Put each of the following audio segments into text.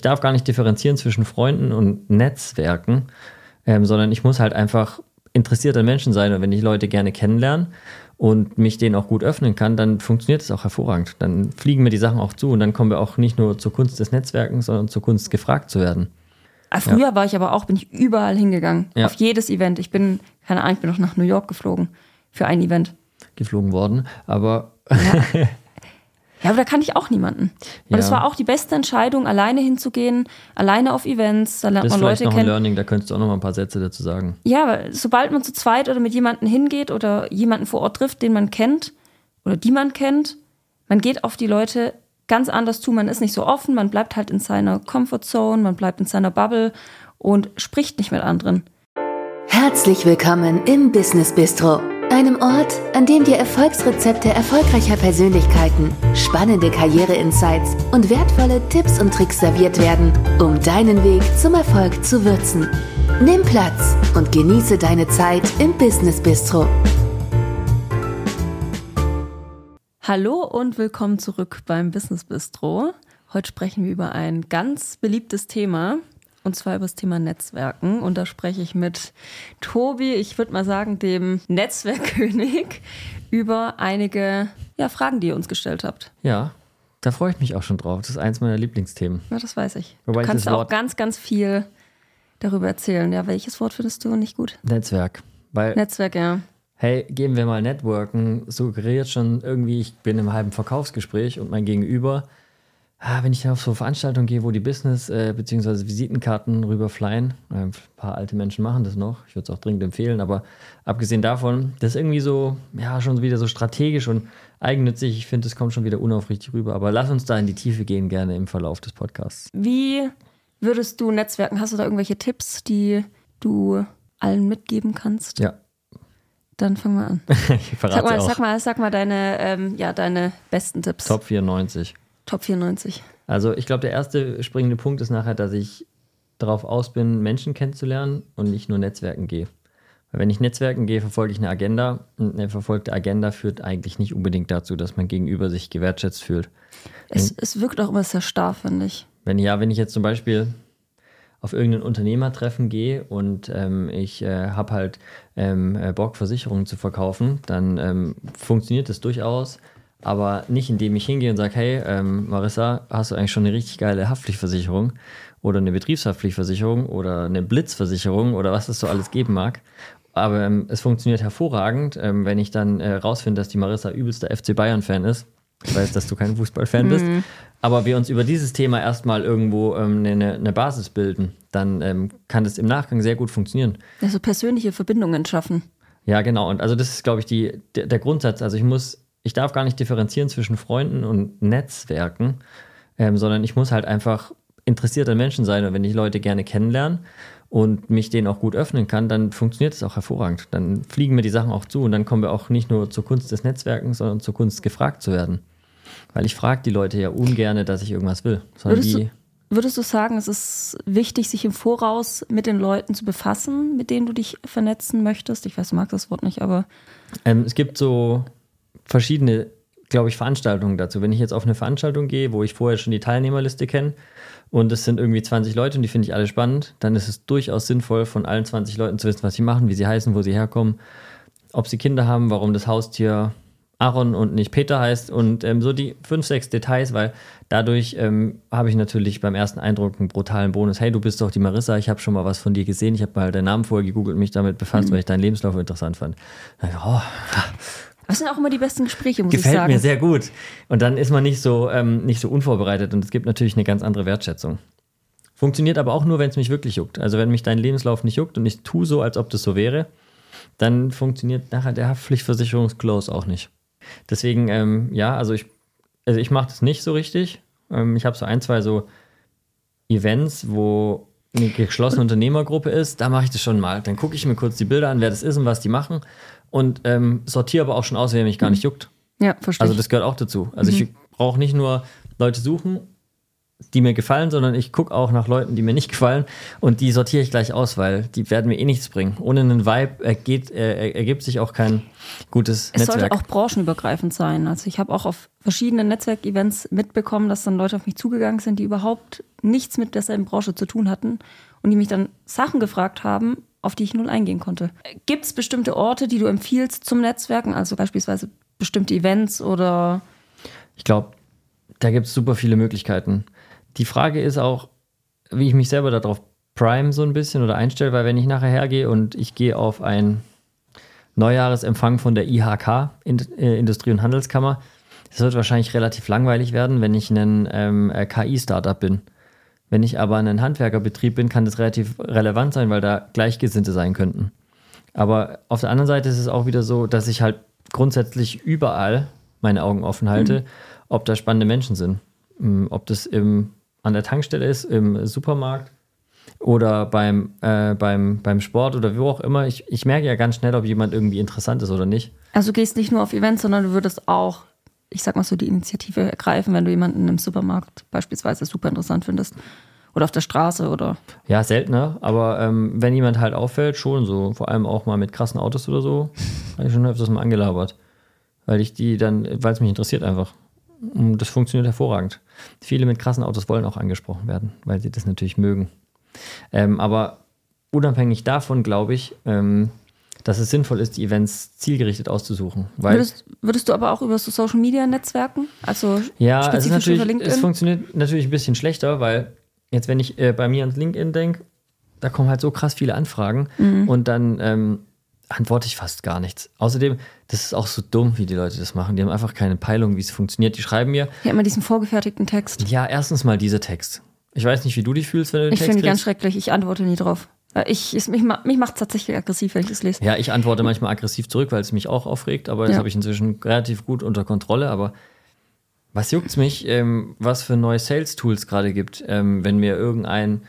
ich darf gar nicht differenzieren zwischen Freunden und Netzwerken, ähm, sondern ich muss halt einfach interessiert an Menschen sein und wenn ich Leute gerne kennenlerne und mich denen auch gut öffnen kann, dann funktioniert es auch hervorragend. Dann fliegen mir die Sachen auch zu und dann kommen wir auch nicht nur zur Kunst des Netzwerkens, sondern zur Kunst gefragt zu werden. Ah, früher ja. war ich aber auch, bin ich überall hingegangen. Ja. Auf jedes Event. Ich bin, keine Ahnung, ich bin noch nach New York geflogen für ein Event. Geflogen worden, aber. Ja. Ja, aber da kann ich auch niemanden. Und es war auch die beste Entscheidung, alleine hinzugehen, alleine auf Events. Da lernt das man ist Leute noch ein Learning, da könntest du auch noch mal ein paar Sätze dazu sagen. Ja, aber sobald man zu zweit oder mit jemandem hingeht oder jemanden vor Ort trifft, den man kennt oder die man kennt, man geht auf die Leute ganz anders zu. Man ist nicht so offen, man bleibt halt in seiner Comfortzone, man bleibt in seiner Bubble und spricht nicht mit anderen. Herzlich willkommen im Business Bistro einem Ort, an dem dir Erfolgsrezepte erfolgreicher Persönlichkeiten, spannende Karriere-Insights und wertvolle Tipps und Tricks serviert werden, um deinen Weg zum Erfolg zu würzen. Nimm Platz und genieße deine Zeit im Business Bistro. Hallo und willkommen zurück beim Business Bistro. Heute sprechen wir über ein ganz beliebtes Thema, und zwar über das Thema Netzwerken. Und da spreche ich mit Tobi, ich würde mal sagen, dem Netzwerkkönig, über einige ja, Fragen, die ihr uns gestellt habt. Ja, da freue ich mich auch schon drauf. Das ist eins meiner Lieblingsthemen. Ja, das weiß ich. Wobei du kannst auch ganz, ganz viel darüber erzählen. Ja, welches Wort findest du nicht gut? Netzwerk. Weil, Netzwerk, ja. Hey, geben wir mal Networken, suggeriert schon irgendwie, ich bin im halben Verkaufsgespräch und mein Gegenüber wenn ich auf so Veranstaltungen gehe, wo die Business- äh, bzw. Visitenkarten rüberflyen, äh, ein paar alte Menschen machen das noch, ich würde es auch dringend empfehlen, aber abgesehen davon, das ist irgendwie so, ja, schon wieder so strategisch und eigennützig. Ich finde, es kommt schon wieder unaufrichtig rüber. Aber lass uns da in die Tiefe gehen, gerne im Verlauf des Podcasts. Wie würdest du Netzwerken? Hast du da irgendwelche Tipps, die du allen mitgeben kannst? Ja. Dann fangen wir an. ich verrate sag mal, auch. sag mal, sag mal deine, ähm, ja, deine besten Tipps. Top 94. Top 94. Also ich glaube, der erste springende Punkt ist nachher, dass ich darauf aus bin, Menschen kennenzulernen und nicht nur Netzwerken gehe. Weil wenn ich Netzwerken gehe, verfolge ich eine Agenda und eine verfolgte Agenda führt eigentlich nicht unbedingt dazu, dass man gegenüber sich gewertschätzt fühlt. Es, es wirkt auch immer sehr starr, finde ich. Wenn ja, wenn ich jetzt zum Beispiel auf irgendein Unternehmertreffen gehe und ähm, ich äh, habe halt ähm, äh, Bock, Versicherungen zu verkaufen, dann ähm, funktioniert das durchaus aber nicht indem ich hingehe und sage, hey, ähm, Marissa, hast du eigentlich schon eine richtig geile Haftpflichtversicherung oder eine Betriebshaftpflichtversicherung oder eine Blitzversicherung oder was es so alles geben mag. Aber ähm, es funktioniert hervorragend, ähm, wenn ich dann äh, rausfinde, dass die Marissa übelster FC Bayern-Fan ist. Ich weiß, dass du kein Fußballfan bist. Mhm. Aber wir uns über dieses Thema erstmal irgendwo ähm, eine, eine, Basis bilden, dann ähm, kann das im Nachgang sehr gut funktionieren. Also persönliche Verbindungen schaffen. Ja, genau. Und also das ist, glaube ich, die, der, der Grundsatz. Also ich muss ich darf gar nicht differenzieren zwischen Freunden und Netzwerken, ähm, sondern ich muss halt einfach interessiert an Menschen sein. Und wenn ich Leute gerne kennenlerne und mich denen auch gut öffnen kann, dann funktioniert es auch hervorragend. Dann fliegen mir die Sachen auch zu und dann kommen wir auch nicht nur zur Kunst des Netzwerkens, sondern zur Kunst gefragt zu werden. Weil ich frage die Leute ja ungern, dass ich irgendwas will. Würdest du, würdest du sagen, es ist wichtig, sich im Voraus mit den Leuten zu befassen, mit denen du dich vernetzen möchtest? Ich weiß, du magst das Wort nicht, aber. Ähm, es gibt so verschiedene, glaube ich, Veranstaltungen dazu. Wenn ich jetzt auf eine Veranstaltung gehe, wo ich vorher schon die Teilnehmerliste kenne und es sind irgendwie 20 Leute und die finde ich alle spannend, dann ist es durchaus sinnvoll, von allen 20 Leuten zu wissen, was sie machen, wie sie heißen, wo sie herkommen, ob sie Kinder haben, warum das Haustier Aaron und nicht Peter heißt und ähm, so die fünf, sechs Details, weil dadurch ähm, habe ich natürlich beim ersten Eindruck einen brutalen Bonus. Hey, du bist doch die Marissa, ich habe schon mal was von dir gesehen, ich habe mal deinen Namen vorher gegoogelt und mich damit befasst, mhm. weil ich deinen Lebenslauf interessant fand. Dann, oh, das sind auch immer die besten Gespräche, muss Gefällt ich sagen. mir sehr gut. Und dann ist man nicht so, ähm, nicht so unvorbereitet und es gibt natürlich eine ganz andere Wertschätzung. Funktioniert aber auch nur, wenn es mich wirklich juckt. Also wenn mich dein Lebenslauf nicht juckt und ich tue so, als ob das so wäre, dann funktioniert nachher der Haftpflichtversicherungsclose auch nicht. Deswegen, ähm, ja, also ich, also ich mache das nicht so richtig. Ähm, ich habe so ein, zwei so Events, wo eine geschlossene Unternehmergruppe ist, da mache ich das schon mal. Dann gucke ich mir kurz die Bilder an, wer das ist und was die machen und ähm, sortiere aber auch schon aus, wer mich gar nicht juckt. Ja, verstehe. Also das gehört auch dazu. Also mhm. ich brauche nicht nur Leute suchen, die mir gefallen, sondern ich gucke auch nach Leuten, die mir nicht gefallen und die sortiere ich gleich aus, weil die werden mir eh nichts bringen. Ohne einen Vibe ergeht, äh, ergibt sich auch kein gutes Es Netzwerk. sollte auch branchenübergreifend sein. Also ich habe auch auf verschiedenen Netzwerkevents mitbekommen, dass dann Leute auf mich zugegangen sind, die überhaupt nichts mit derselben Branche zu tun hatten und die mich dann Sachen gefragt haben, auf die ich null eingehen konnte. Gibt es bestimmte Orte, die du empfiehlst zum Netzwerken, also beispielsweise bestimmte Events oder Ich glaube, da gibt es super viele Möglichkeiten. Die Frage ist auch, wie ich mich selber darauf prime so ein bisschen oder einstelle, weil wenn ich nachher hergehe und ich gehe auf einen Neujahresempfang von der IHK, äh, Industrie- und Handelskammer, das wird wahrscheinlich relativ langweilig werden, wenn ich ein ähm, äh, KI-Startup bin. Wenn ich aber ein Handwerkerbetrieb bin, kann das relativ relevant sein, weil da Gleichgesinnte sein könnten. Aber auf der anderen Seite ist es auch wieder so, dass ich halt grundsätzlich überall meine Augen offen halte, ob da spannende Menschen sind. Mm, Ob das im, an der Tankstelle ist, im Supermarkt oder beim, äh, beim, beim Sport oder wo auch immer. Ich, ich merke ja ganz schnell, ob jemand irgendwie interessant ist oder nicht. also du gehst nicht nur auf Events, sondern du würdest auch, ich sag mal so, die Initiative ergreifen, wenn du jemanden im Supermarkt beispielsweise super interessant findest. Oder auf der Straße oder Ja, seltener, aber ähm, wenn jemand halt auffällt, schon so. Vor allem auch mal mit krassen Autos oder so, habe ich schon öfters mal angelabert. Weil ich die dann, weil es mich interessiert einfach. Und das funktioniert hervorragend. Viele mit krassen Autos wollen auch angesprochen werden, weil sie das natürlich mögen. Ähm, aber unabhängig davon glaube ich, ähm, dass es sinnvoll ist, die Events zielgerichtet auszusuchen. Würdest, würdest du aber auch über so Social Media Netzwerken, also Ja, es, ist über natürlich, LinkedIn? es funktioniert natürlich ein bisschen schlechter, weil jetzt, wenn ich äh, bei mir ans LinkedIn denke, da kommen halt so krass viele Anfragen Mhm. und dann ähm, antworte ich fast gar nichts. Außerdem, das ist auch so dumm, wie die Leute das machen. Die haben einfach keine Peilung, wie es funktioniert. Die schreiben mir, ja, immer diesen vorgefertigten Text. ja, erstens mal dieser Text. Ich weiß nicht, wie du dich fühlst, wenn du den Ich Text finde die ganz schrecklich. Ich antworte nie drauf. Äh, Ich, es, mich ma- mich macht es tatsächlich aggressiv, wenn ich das lese. Ja, ich antworte manchmal aggressiv zurück, weil es mich auch aufregt, aber das Ja. habe ich inzwischen relativ gut unter Kontrolle. Aber was juckt's mich, ähm, was für neue Sales-Tools gerade gibt, ähm, wenn mir irgendein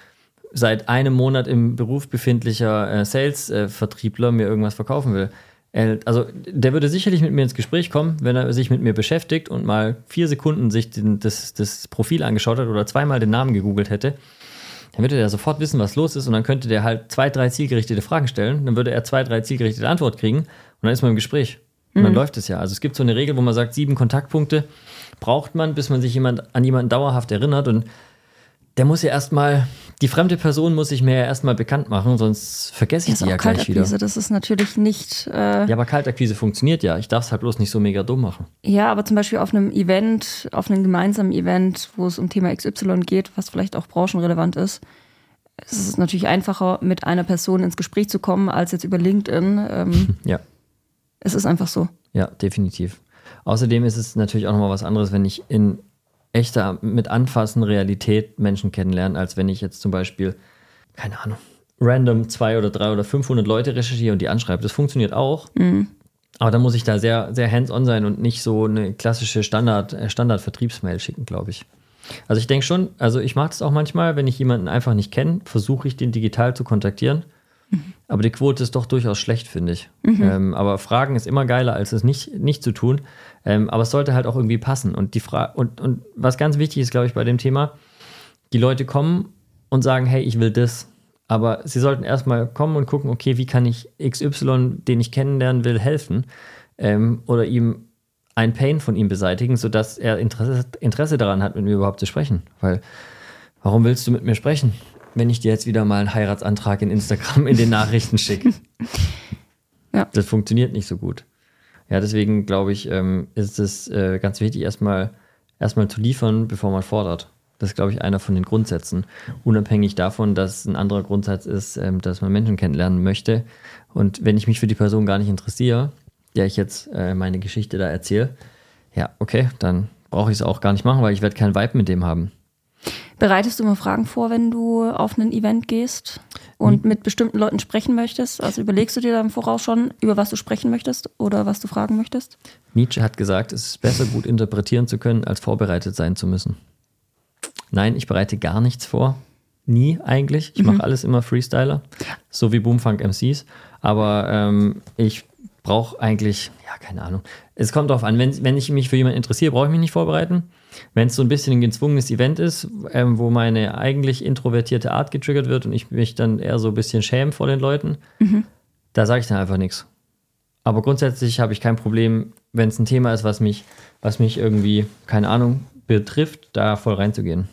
seit einem Monat im Beruf befindlicher äh, Sales-Vertriebler mir irgendwas verkaufen will. Äh, also der würde sicherlich mit mir ins Gespräch kommen, wenn er sich mit mir beschäftigt und mal vier Sekunden sich den, das, das Profil angeschaut hat oder zweimal den Namen gegoogelt hätte. Dann würde der sofort wissen, was los ist und dann könnte der halt zwei, drei zielgerichtete Fragen stellen. Dann würde er zwei, drei zielgerichtete Antworten kriegen und dann ist man im Gespräch. Und dann läuft es ja. Also es gibt so eine Regel, wo man sagt, sieben Kontaktpunkte braucht man, bis man sich jemand, an jemanden dauerhaft erinnert. Und der muss ja erstmal, die fremde Person muss sich mir ja erstmal bekannt machen, sonst vergesse ich ist die ja gleich wieder. Kaltakquise. Das ist natürlich nicht. Äh, Ja, aber Kaltakquise funktioniert ja. Ich darf es halt bloß nicht so mega dumm machen. Ja, aber zum Beispiel auf einem Event, auf einem gemeinsamen Event, wo es um Thema XY geht, was vielleicht auch branchenrelevant ist, es ist natürlich einfacher, mit einer Person ins Gespräch zu kommen, als jetzt über LinkedIn. Ähm, Ja. es ist einfach so. Ja, definitiv. Außerdem ist es natürlich auch nochmal was anderes, wenn ich in echter, mit Anfassen Realität Menschen kennenlerne, als wenn ich jetzt zum Beispiel, keine Ahnung, random zwei oder drei oder 500 Leute recherchiere und die anschreibe. Das funktioniert auch. Aber da muss ich da sehr, sehr hands-on sein und nicht so eine klassische Standard, äh, Standard-Vertriebsmail schicken, glaube ich. Also ich denke schon, also ich mache das auch manchmal, wenn ich jemanden einfach nicht kenne, versuche ich den digital zu kontaktieren. Aber die Quote ist doch durchaus schlecht, finde ich. Ähm, aber Fragen ist immer geiler, als es nicht, nicht zu tun. Ähm, aber es sollte halt auch irgendwie passen. Und, die Fra und, und was ganz wichtig ist, glaube ich, bei dem Thema, die Leute kommen und sagen, hey, ich will das. Aber sie sollten erstmal kommen und gucken, okay, wie kann ich XY, den ich kennenlernen will, helfen? Ähm, oder ihm ein Pain von ihm beseitigen, sodass er Interesse, Interesse daran hat, mit mir überhaupt zu sprechen. Weil, warum willst du mit mir sprechen, wenn ich dir jetzt wieder mal einen Heiratsantrag in Instagram in den Nachrichten schicke? Ja. Das funktioniert nicht so gut. Ja, deswegen glaube ich, ähm, ist es äh, ganz wichtig, erstmal erstmal zu liefern, bevor man fordert. Das ist, glaube ich, einer von den Grundsätzen. Unabhängig davon, dass ein anderer Grundsatz ist, ähm, dass man Menschen kennenlernen möchte. Und wenn ich mich für die Person gar nicht interessiere, der ich jetzt äh, meine Geschichte da erzähle, ja, okay, dann brauche ich es auch gar nicht machen, weil ich werde keinen Vibe mit dem haben. Bereitest du immer Fragen vor, wenn du auf ein Event gehst und mit bestimmten Leuten sprechen möchtest? Also überlegst du dir da im Voraus schon, über was du sprechen möchtest oder was du fragen möchtest? Nietzsche hat gesagt, es ist besser, gut interpretieren zu können, als vorbereitet sein zu müssen. Nein, ich bereite gar nichts vor. Nie eigentlich. Ich mache alles immer Freestyler, so wie Boomfunk MCs. Aber ähm, ich brauche eigentlich, ja, keine Ahnung. Es kommt darauf an, wenn, wenn ich mich für jemanden interessiere, brauche ich mich nicht vorbereiten. Wenn es so ein bisschen ein gezwungenes Event ist, ähm, wo meine eigentlich introvertierte Art getriggert wird und ich mich dann eher so ein bisschen schäme vor den Leuten, Mhm. da sage ich dann einfach nichts. Aber grundsätzlich habe ich kein Problem, wenn es ein Thema ist, was mich, was mich irgendwie, keine Ahnung, betrifft, da voll reinzugehen.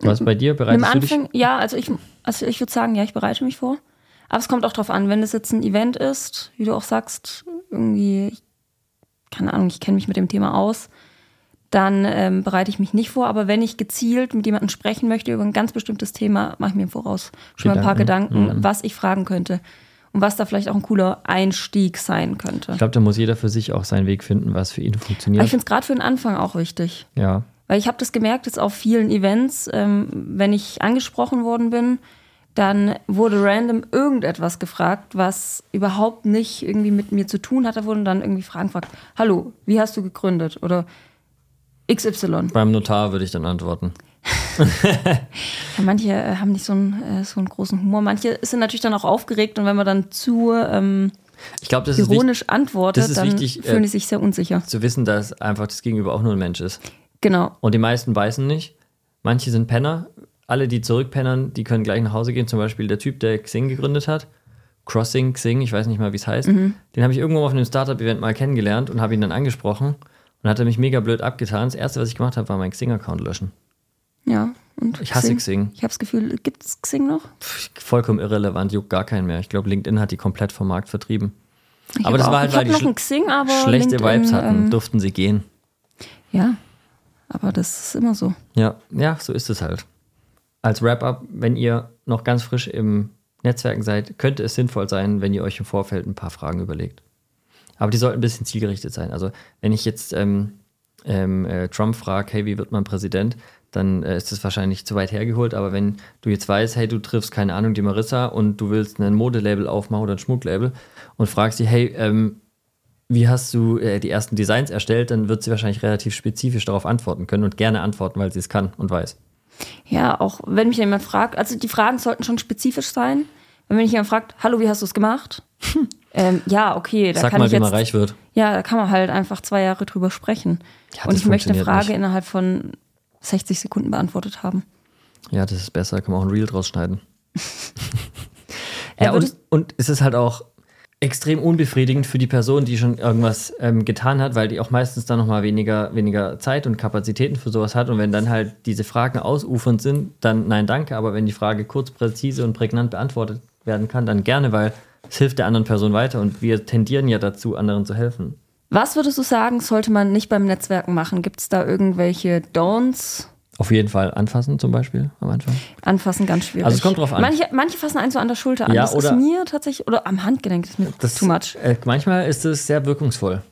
Was bei dir? Im Bereitest du dich? Anfang, ja, also ich, also ich würde sagen, ja, ich bereite mich vor. Aber es kommt auch drauf an, wenn es jetzt ein Event ist, wie du auch sagst, irgendwie, ich- keine Ahnung, ich kenne mich mit dem Thema aus, dann ähm, bereite ich mich nicht vor. Aber wenn ich gezielt mit jemandem sprechen möchte über ein ganz bestimmtes Thema, mache ich mir im Voraus schon mal ein paar Gedanken. Gedanken, was ich fragen könnte. Und was da vielleicht auch ein cooler Einstieg sein könnte. Ich glaube, da muss jeder für sich auch seinen Weg finden, was für ihn Aber funktioniert. ich finde es gerade für den Anfang auch wichtig. ja. Weil ich habe das gemerkt jetzt auf vielen Events, ähm, wenn ich angesprochen worden bin, dann wurde random irgendetwas gefragt, was überhaupt nicht irgendwie mit mir zu tun hatte, wurden dann irgendwie Fragen gefragt. Hallo, wie hast du gegründet? Oder XY. Beim Notar würde ich dann antworten. Ja, manche äh, haben nicht so einen, äh, so einen großen Humor. Manche sind natürlich dann auch aufgeregt und wenn man dann zu ähm, Ich glaube, das ist ironisch antwortet, das ist dann wichtig, äh, fühlen die sich sehr unsicher. zu wissen, dass einfach das Gegenüber auch nur ein Mensch ist. Genau. Und die meisten beißen nicht. Manche sind Penner. Alle, die zurückpennern, die können gleich nach Hause gehen. Zum Beispiel der Typ, der Xing gegründet hat. Crossing, Xing, ich weiß nicht mal, wie es heißt. Mhm. Den habe ich irgendwo auf einem Startup-Event mal kennengelernt und habe ihn dann angesprochen. Und hat er mich mega blöd abgetan. Das erste, was ich gemacht habe, war mein Xing-Account löschen. Ja. Und Ich hasse Xing. Ich habe das Gefühl, gibt es Xing noch? Pff, vollkommen irrelevant, juckt gar keinen mehr. Ich glaube, LinkedIn hat die komplett vom Markt vertrieben. Ich Aber das auch, war halt, weil die schl- Xing, aber Schlechte LinkedIn, Vibes hatten, Ähm, durften sie gehen. ja, aber das ist immer so. Ja, ja, so ist es halt. Als Wrap-up, wenn ihr noch ganz frisch im Netzwerken seid, könnte es sinnvoll sein, wenn ihr euch im Vorfeld ein paar Fragen überlegt. Aber die sollten ein bisschen zielgerichtet sein. Also, wenn ich jetzt ähm, ähm, äh, Trump frage, hey, wie wird man Präsident, dann äh, ist das wahrscheinlich zu weit hergeholt. Aber wenn du jetzt weißt, hey, du triffst, keine Ahnung, die Marissa und du willst ein Modelabel aufmachen oder ein Schmucklabel und fragst sie, hey, ähm, wie hast du äh, die ersten Designs erstellt, dann wird sie wahrscheinlich relativ spezifisch darauf antworten können und gerne antworten, weil sie es kann und weiß. Ja, auch wenn mich jemand fragt, also die Fragen sollten schon spezifisch sein. Wenn mich jemand fragt, hallo, wie hast du es gemacht? Ähm, ja, okay, da Sag kann mal, ich wie jetzt, man reich wird. ja, da kann man halt einfach zwei Jahre drüber sprechen. Ja, und ich möchte eine Frage nicht. innerhalb von 60 Sekunden beantwortet haben. Ja, das ist besser, kann man auch ein Reel draus schneiden. Ja, und, und es ist halt auch extrem unbefriedigend für die Person, die schon irgendwas ähm, getan hat, weil die auch meistens dann nochmal weniger, weniger Zeit und Kapazitäten für sowas hat. Und wenn dann halt diese Fragen ausufernd sind, dann nein, danke. Aber wenn die Frage kurz, präzise und prägnant beantwortet werden kann, dann gerne, weil es hilft der anderen Person weiter und wir tendieren ja dazu, anderen zu helfen. Was würdest du sagen, sollte man nicht beim Netzwerken machen? Gibt es da irgendwelche Don'ts? Auf jeden Fall anfassen zum Beispiel am Anfang. Anfassen ganz schwierig. Also es kommt drauf an. Manche, manche fassen einen so an der Schulter an. Ja, das oder- ist mir tatsächlich, oder am Handgelenk ist mir Das, too much. Äh, manchmal ist es sehr wirkungsvoll.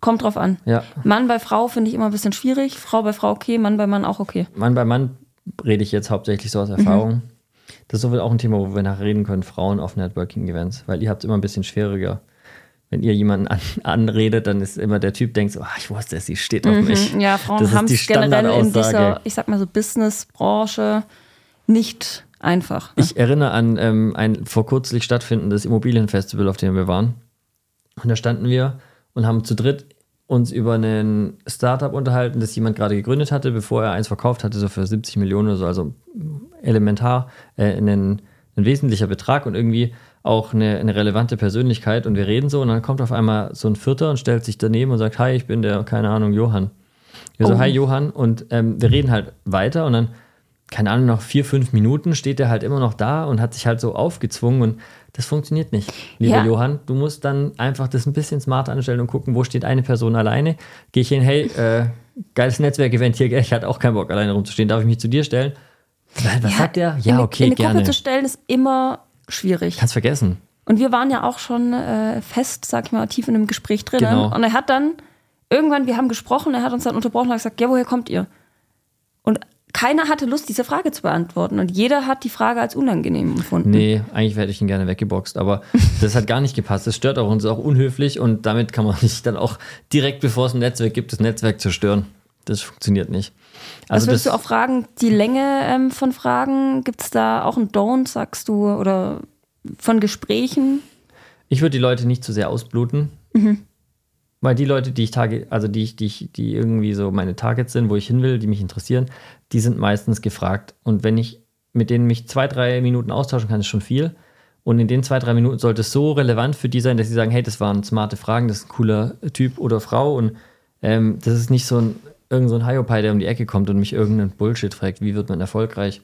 Kommt drauf an. Ja. Mann bei Frau finde ich immer ein bisschen schwierig. Frau bei Frau okay, Mann bei Mann auch okay. Mann bei Mann rede ich jetzt hauptsächlich so aus Mhm. Das ist auch ein Thema, wo wir nachher reden können, Frauen auf Networking-Events, weil ihr habt es immer ein bisschen schwieriger. Wenn ihr jemanden an, anredet, dann ist immer der Typ, denkt so, ah, ich wusste es, sie steht auf mich. Mhm. Ja, Frauen haben es generell in dieser, ich sag mal so, Business-Branche nicht einfach. ne? Ich erinnere an ähm, ein vor kurzlich stattfindendes Immobilienfestival, auf dem wir waren. Und da standen wir und haben zu dritt uns über ein Startup unterhalten, das jemand gerade gegründet hatte, bevor er eins verkauft hatte, so für 70 Millionen oder so, also elementar, äh, ein, ein wesentlicher Betrag und irgendwie auch eine, eine relevante Persönlichkeit. Und wir reden so und dann kommt auf einmal so ein Vierter und stellt sich daneben und sagt, hi, ich bin der, keine Ahnung, Johann. Wir so, Oh. hi Johann. Und ähm, wir reden halt weiter und dann, keine Ahnung, nach vier, fünf Minuten steht er halt immer noch da und hat sich halt so aufgezwungen und das funktioniert nicht. Lieber Ja. Johann, du musst dann einfach das ein bisschen smarter anstellen und gucken, wo steht eine Person alleine. Gehe ich hin, hey, äh, geiles Netzwerkevent hier, ich hatte auch keinen Bock, alleine rumzustehen. Darf ich mich zu dir stellen? Was sagt der? in Ja, okay, in eine gerne. Gruppe zu stellen ist immer schwierig. Kannst vergessen. Und wir waren ja auch schon äh, fest, sag ich mal, tief in einem Gespräch drin. Genau. Und er hat dann irgendwann, wir haben gesprochen, er hat uns dann unterbrochen und hat gesagt, ja, woher kommt ihr? Und keiner hatte Lust, diese Frage zu beantworten. Und jeder hat die Frage als unangenehm empfunden. Nee, eigentlich hätte ich ihn gerne weggeboxt, aber das hat gar nicht gepasst. Das stört auch und ist auch unhöflich und damit kann man nicht dann auch direkt, bevor es ein Netzwerk gibt, das Netzwerk zerstören. Das funktioniert nicht. Was Also würdest das, du auch fragen, die Länge ähm, von Fragen? Gibt es da auch ein Don't, sagst du, oder von Gesprächen? ich würde die Leute nicht zu sehr ausbluten. Weil die Leute, die ich tage, also die ich, die ich, die irgendwie so meine Targets sind, wo ich hin will, die mich interessieren, die sind meistens gefragt. Und wenn ich mit denen mich zwei, drei Minuten austauschen kann, ist schon viel. Und in den zwei, drei Minuten sollte es so relevant für die sein, dass sie sagen, hey, das waren smarte Fragen, das ist ein cooler Typ oder Frau und ähm, das ist nicht so ein irgend so ein Hiopai, der um die Ecke kommt und mich irgendeinen Bullshit fragt, wie wird man erfolgreich,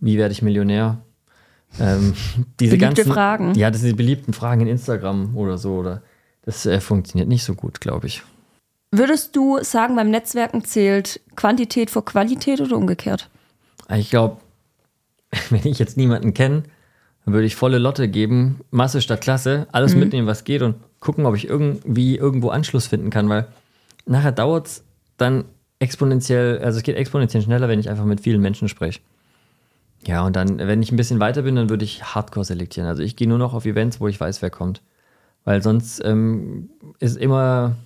wie werde ich Millionär. Ähm, diese Beliebte ganzen, Fragen. Ja, diese beliebten Fragen in Instagram oder so, oder das äh, funktioniert nicht so gut, glaube ich. Würdest du sagen, beim Netzwerken zählt Quantität vor Qualität oder umgekehrt? Ich glaube, wenn ich jetzt niemanden kenne, dann würde ich volle Lotte geben, Masse statt Klasse, alles mitnehmen, was geht und gucken, ob ich irgendwie irgendwo Anschluss finden kann, weil nachher dauert es dann exponentiell, also es geht exponentiell schneller, wenn ich einfach mit vielen Menschen spreche. Ja, und dann, wenn ich ein bisschen weiter bin, dann würde ich Hardcore selektieren. Also ich gehe nur noch auf Events, wo ich weiß, wer kommt. Weil sonst ähm, ist immer,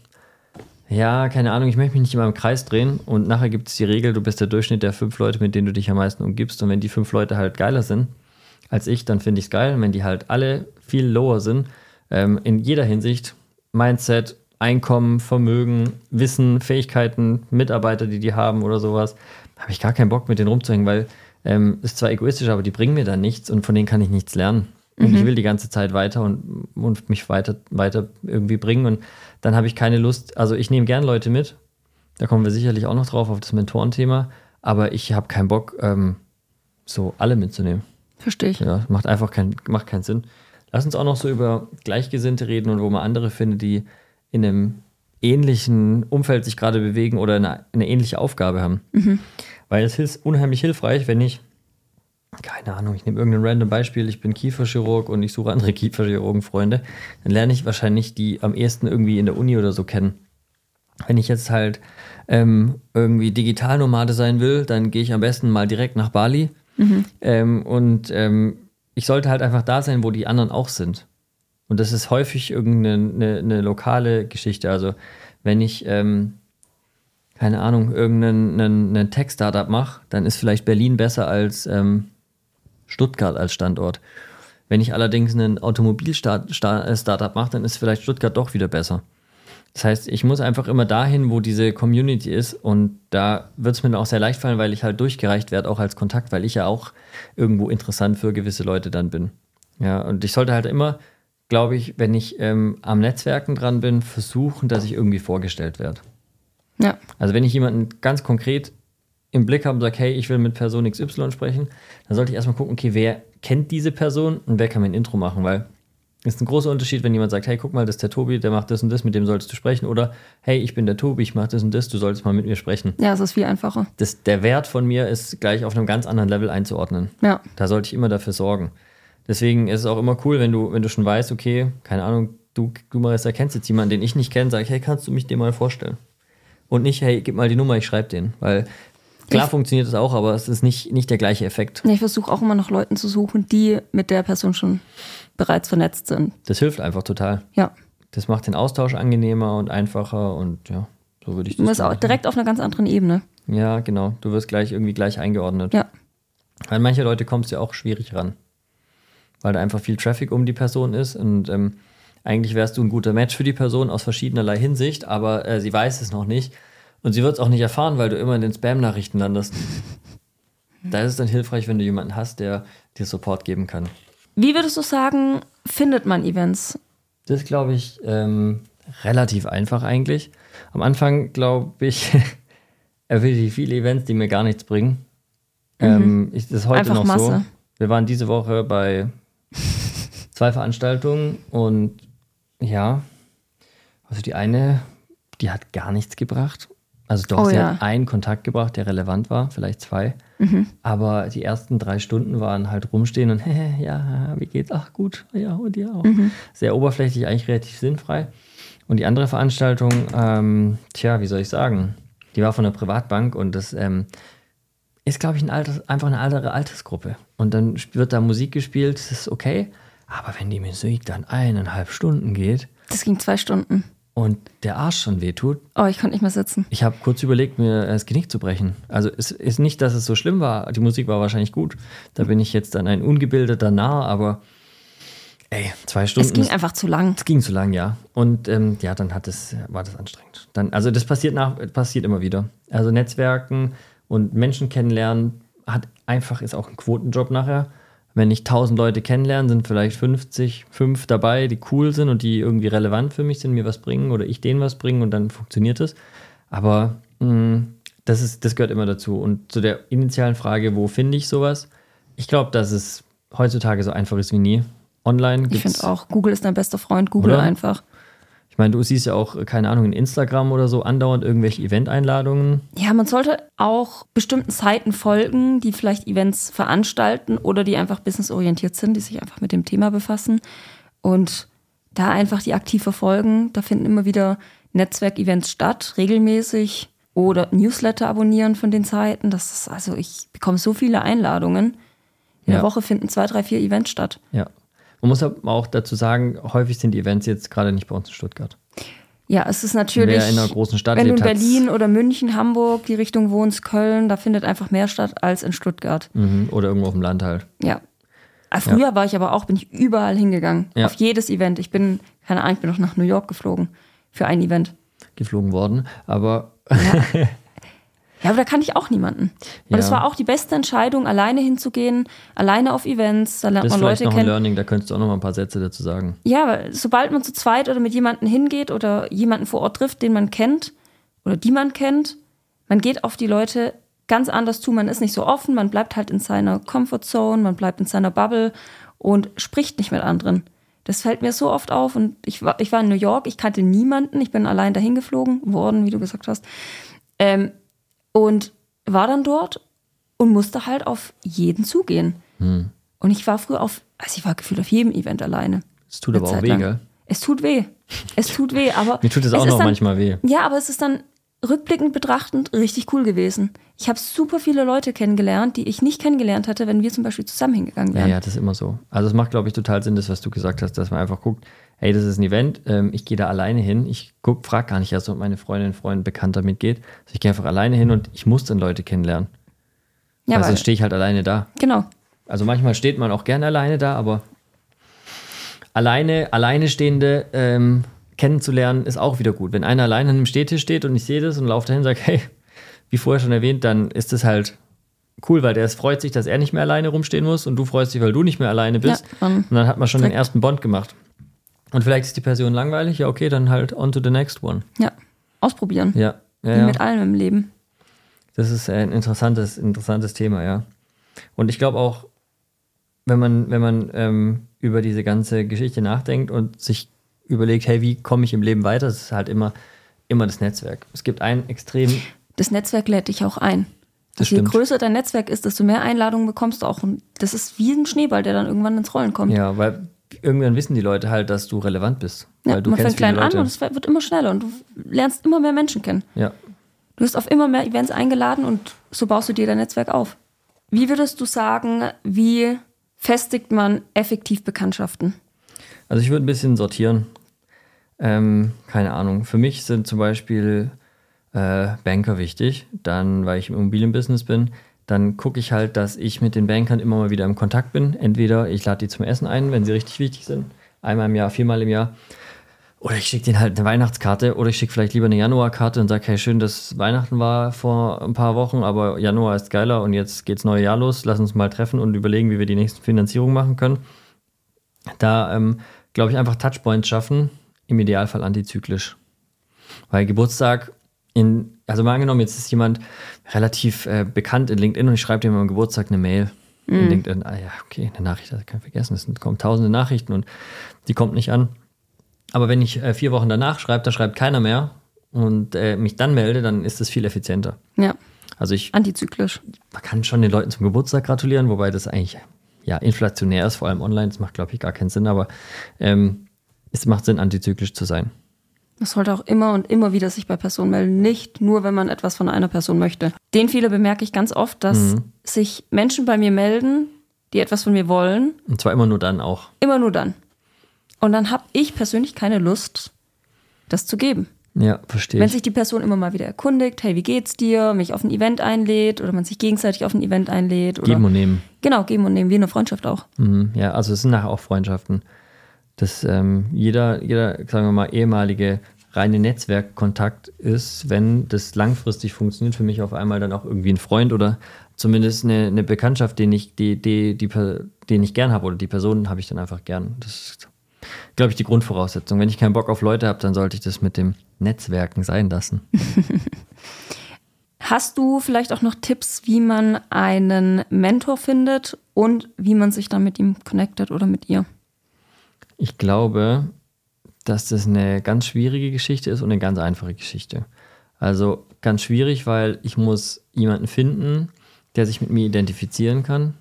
ja, keine Ahnung, ich möchte mich nicht immer im Kreis drehen und nachher gibt es die Regel, du bist der Durchschnitt der fünf Leute, mit denen du dich am meisten umgibst. Und wenn die fünf Leute halt geiler sind als ich, dann finde ich es geil. Und wenn die halt alle viel lower sind, ähm, in jeder Hinsicht, Mindset, Einkommen, Vermögen, Wissen, Fähigkeiten, Mitarbeiter, die die haben oder sowas, habe ich gar keinen Bock mit denen rumzuhängen, weil ähm, ist zwar egoistisch, aber die bringen mir dann nichts und von denen kann ich nichts lernen. Und ich will die ganze Zeit weiter und, und mich weiter, weiter irgendwie bringen. Und dann habe ich keine Lust. Also ich nehme gern Leute mit. Da kommen wir sicherlich auch noch drauf auf das Mentorenthema. Aber ich habe keinen Bock, ähm, so alle mitzunehmen. Verstehe ich. Ja, macht einfach keinen, macht keinen Sinn. Lass uns auch noch so über Gleichgesinnte reden und wo man andere findet, die in einem ähnlichen Umfeld sich gerade bewegen oder eine, eine ähnliche Aufgabe haben. Weil es ist unheimlich hilfreich, wenn ich, keine Ahnung, ich nehme irgendein random Beispiel, ich bin Kieferchirurg und ich suche andere Kieferchirurgenfreunde, dann lerne ich wahrscheinlich die am ehesten irgendwie in der Uni oder so kennen. Wenn ich jetzt halt ähm, irgendwie Digitalnomade sein will, dann gehe ich am besten mal direkt nach Bali. Ähm, und ähm, ich sollte halt einfach da sein, wo die anderen auch sind. Und das ist häufig irgendeine eine, eine lokale Geschichte. Also wenn ich, ähm, keine Ahnung, irgendeinen einen, einen Tech-Startup mache, dann ist vielleicht Berlin besser als ähm, Stuttgart als Standort. Wenn ich allerdings ein Automobil-Startup mache, dann ist vielleicht Stuttgart doch wieder besser. Das heißt, ich muss einfach immer dahin, wo diese Community ist und da wird es mir dann auch sehr leicht fallen, weil ich halt durchgereicht werde, auch als Kontakt, weil ich ja auch irgendwo interessant für gewisse Leute dann bin. Ja, und ich sollte halt immer, glaube ich, wenn ich ähm, am Netzwerken dran bin, versuchen, dass ich irgendwie vorgestellt werde. Ja. Also wenn ich jemanden ganz konkret im Blick habe und sage, hey, ich will mit Person XY sprechen, dann sollte ich erstmal gucken, okay, wer kennt diese Person und wer kann mir ein Intro machen, weil es ist ein großer Unterschied, wenn jemand sagt, hey, guck mal, das ist der Tobi, der macht das und das, mit dem solltest du sprechen. Oder, hey, ich bin der Tobi, ich mache das und das, du solltest mal mit mir sprechen. Ja, es ist viel einfacher. Das, der Wert von mir ist gleich auf einem ganz anderen Level einzuordnen. Ja. Da sollte ich immer dafür sorgen. Deswegen ist es auch immer cool, wenn du, wenn du schon weißt, okay, keine Ahnung, du, du Marissa, kennst jetzt jemanden, den ich nicht kenne, sag ich, hey, kannst du mich dir mal vorstellen? Und nicht, hey, gib mal die Nummer, ich schreibe den. Weil klar Ich- funktioniert es auch, aber es ist nicht, nicht der gleiche Effekt. Ich versuche auch immer nach Leuten zu suchen, die mit der Person schon bereits vernetzt sind. Das hilft einfach total. Ja. Das macht den Austausch angenehmer und einfacher und ja, so würde ich Du das bist auch direkt auf einer ganz anderen Ebene. Ja, genau. Du wirst gleich irgendwie gleich eingeordnet. Ja. An manche Leute kommst du ja auch schwierig ran. Weil da einfach viel Traffic um die Person ist und ähm, eigentlich wärst du ein guter Match für die Person aus verschiedenerlei Hinsicht, aber äh, sie weiß es noch nicht. Und sie wird es auch nicht erfahren, weil du immer in den Spam-Nachrichten landest. Da ist es dann hilfreich, wenn du jemanden hast, der dir Support geben kann. Wie würdest du sagen, findet man Events? Das glaube ich, ähm, relativ einfach eigentlich. Am Anfang, glaube ich, erwähne ich viele Events, die mir gar nichts bringen. Ähm, ich, das ist heute Einfach noch Masse. so. Wir waren diese Woche bei zwei Veranstaltungen und ja, also die eine, die hat gar nichts gebracht. Also doch, Oh sie ja. hat einen Kontakt gebracht, der relevant war, vielleicht zwei. Mhm. Aber die ersten drei Stunden waren halt rumstehen und ja, wie geht's? Ach gut, ja, und dir auch. Mhm. Sehr oberflächlich, eigentlich relativ sinnfrei. Und die andere Veranstaltung, ähm, tja, wie soll ich sagen, die war von der Privatbank und das ähm, ist, glaube ich, ein Alters, einfach eine andere Altersgruppe. Und dann wird da Musik gespielt, das ist okay. Aber wenn die Musik dann eineinhalb Stunden geht Das ging zwei Stunden. Und der Arsch schon wehtut, Oh, ich konnte nicht mehr sitzen. ich habe kurz überlegt, mir das Genick zu brechen. Also es ist nicht, dass es so schlimm war. Die Musik war wahrscheinlich gut. Da bin ich jetzt dann ein ungebildeter Narr, aber Ey, zwei Stunden. Es ging einfach zu lang. Es ging zu lang, ja. Und ähm, ja, dann hat es, war das anstrengend. Dann, also das passiert nach, passiert immer wieder. Also Netzwerken und Menschen kennenlernen hat einfach, ist auch ein Quotenjob nachher. Wenn ich 1000 Leute kennenlerne, sind vielleicht 50, fünf dabei, die cool sind und die irgendwie relevant für mich sind, mir was bringen oder ich denen was bringen und dann funktioniert es. Aber mh, das, ist, das gehört immer dazu. Und zu der initialen Frage, wo finde ich sowas? Ich glaube, dass es heutzutage so einfach ist wie nie. Online Ich gibt's finde auch, Google ist dein bester Freund, Google Oder? einfach. Ich meine, du siehst ja auch, keine Ahnung, in Instagram oder so andauernd irgendwelche Event-Einladungen. Ja, man sollte auch bestimmten Seiten folgen, die vielleicht Events veranstalten oder die einfach businessorientiert sind, die sich einfach mit dem Thema befassen. Und da einfach die aktiv verfolgen. Da finden immer wieder Netzwerkevents statt, regelmäßig. Oder Newsletter abonnieren von den Seiten. Das ist, also ich bekomme so viele Einladungen. In Ja. der Woche finden zwei, drei, vier Events statt. Ja. Man muss aber auch dazu sagen, häufig sind die Events jetzt gerade nicht bei uns in Stuttgart. Ja, es ist natürlich. Wer in einer großen Stadt wenn du in Berlin oder München, Hamburg die Richtung wohnst, Köln, da findet einfach mehr statt als in Stuttgart. Mhm. Oder irgendwo auf dem Land halt. Ja. Ah, Früher war ich aber auch, bin ich überall hingegangen. Ja. Auf jedes Event. Ich bin, keine Ahnung, ich bin noch nach New York geflogen für ein Event. geflogen worden. Aber Ja, aber da kann ich auch niemanden. Und Ja. es war auch die beste Entscheidung, alleine hinzugehen, alleine auf Events, da lernt das ist man vielleicht Leute noch ein kennen. Learning, da könntest du auch noch mal ein paar Sätze dazu sagen. Ja, aber sobald man zu zweit oder mit jemandem hingeht oder jemanden vor Ort trifft, den man kennt oder die man kennt, man geht auf die Leute ganz anders zu. Man ist nicht so offen, man bleibt halt in seiner Comfortzone, man bleibt in seiner Bubble und spricht nicht mit anderen. Das fällt mir so oft auf. Und ich war, ich war in New York, ich kannte niemanden, ich bin allein dahin geflogen worden, wie du gesagt hast. Ähm, und war dann dort und musste halt auf jeden zugehen. Hm. Und ich war früher auf, also ich war gefühlt auf jedem Event alleine. Es tut aber auch Zeit weh, lang. gell? Es tut weh. Es tut weh, aber. Mir tut es auch ist noch dann, manchmal weh. Ja, aber es ist dann rückblickend betrachtend richtig cool gewesen. Ich habe super viele Leute kennengelernt, die ich nicht kennengelernt hätte, wenn wir zum Beispiel zusammen hingegangen Ja, wären. ja, das ist immer so. Also es macht, glaube ich, total Sinn, das, was du gesagt hast, dass man einfach guckt, hey, das ist ein Event, ähm, ich gehe da alleine hin. Ich guck, frag gar nicht erst, ob meine Freundin, Freund, Bekannter mitgeht. Also ich gehe einfach alleine hin und ich muss dann Leute kennenlernen. Ja, sonst stehe ich halt alleine da. genau. Also manchmal steht man auch gerne alleine da, aber alleine, alleine stehende ähm, kennenzulernen ist auch wieder gut. Wenn einer alleine an einem Stehtisch steht und ich sehe das und laufe dahin und sage, hey, wie vorher schon erwähnt, dann ist das halt cool, weil der es freut sich, dass er nicht mehr alleine rumstehen muss und du freust dich, weil du nicht mehr alleine bist. Ja, und dann hat man schon den direkt- ersten Bond gemacht. Und vielleicht ist die Person langweilig, ja okay, dann halt on to the next one. Ja. Ausprobieren. Ja, ja, Wie ja. mit allem im Leben. Das ist ein interessantes, interessantes Thema, ja. Und ich glaube auch, wenn man, wenn man ähm, über diese ganze Geschichte nachdenkt und sich überlegt, hey, wie komme ich im Leben weiter, das ist halt immer, immer das Netzwerk. Es gibt ein extrem, Das Netzwerk lädt dich auch ein. Das Also je größer dein Netzwerk ist, desto mehr Einladungen bekommst du auch. Und das ist wie ein Schneeball, der dann irgendwann ins Rollen kommt. ja, weil irgendwann wissen die Leute halt, dass du relevant bist. Ja, weil du man fängt klein an und es wird immer schneller und du lernst immer mehr Menschen kennen. ja. Du wirst auf immer mehr Events eingeladen und so baust du dir dein Netzwerk auf. Wie würdest du sagen, wie festigt man effektiv Bekanntschaften? Also ich würde ein bisschen sortieren. Ähm, keine Ahnung. Für mich sind zum Beispiel äh, Banker wichtig. Dann, weil ich im Immobilienbusiness bin, dann gucke ich halt, dass ich mit den Bankern immer mal wieder im Kontakt bin. Entweder ich lade die zum Essen ein, wenn sie richtig wichtig sind. Einmal im Jahr, viermal im Jahr. Oder ich schicke denen halt eine Weihnachtskarte oder ich schicke vielleicht lieber eine Januarkarte und sage, hey, schön, dass Weihnachten war vor ein paar Wochen, aber Januar ist geiler und jetzt geht's neue Jahr los. Lass uns mal treffen und überlegen, wie wir die nächste Finanzierung machen können. Da, ähm, glaube ich, einfach Touchpoints schaffen, im Idealfall antizyklisch. Weil Geburtstag, in, also mal angenommen, jetzt ist jemand relativ äh, bekannt in LinkedIn und ich schreibe dem am Geburtstag eine Mail. In LinkedIn, ah ja, okay, eine Nachricht, das kann ich vergessen, es kommen tausende Nachrichten und die kommt nicht an. Aber wenn ich äh, vier Wochen danach schreibe, da schreibt keiner mehr und äh, mich dann melde, dann ist es viel effizienter. Ja, Also ich antizyklisch. man kann schon den Leuten zum Geburtstag gratulieren, wobei das eigentlich ja inflationär ist, vor allem online. Das macht, glaube ich, gar keinen Sinn, aber ähm, es macht Sinn, antizyklisch zu sein. Das sollte auch immer und immer wieder sich bei Personen melden, nicht nur, wenn man etwas von einer Person möchte. Den Fehler bemerke ich ganz oft, dass sich Menschen bei mir melden, die etwas von mir wollen, Und zwar immer nur dann auch. immer nur dann. Und dann habe ich persönlich keine Lust, das zu geben. Ja, verstehe Wenn ich. sich die Person immer mal wieder erkundigt, hey, wie geht's dir, mich auf ein Event einlädt oder man sich gegenseitig auf ein Event einlädt. Oder Geben und nehmen. Genau, geben und nehmen, wie eine Freundschaft auch. Mhm, ja, also es sind nachher auch Freundschaften. dass ähm, jeder, jeder, sagen wir mal, ehemalige reine Netzwerkkontakt ist, wenn das langfristig funktioniert, für mich auf einmal dann auch irgendwie ein Freund oder zumindest eine, eine Bekanntschaft, den ich, die, die, die, den ich gern habe oder die Person habe ich dann einfach gern. Das ist, glaube ich, die Grundvoraussetzung. Wenn ich keinen Bock auf Leute habe, dann sollte ich das mit dem Netzwerken sein lassen. Hast du vielleicht auch noch Tipps, wie man einen Mentor findet und wie man sich dann mit ihm connectet oder mit ihr? Ich glaube, dass das eine ganz schwierige Geschichte ist und eine ganz einfache Geschichte. Also ganz schwierig, weil ich muss jemanden finden, der sich mit mir identifizieren kann.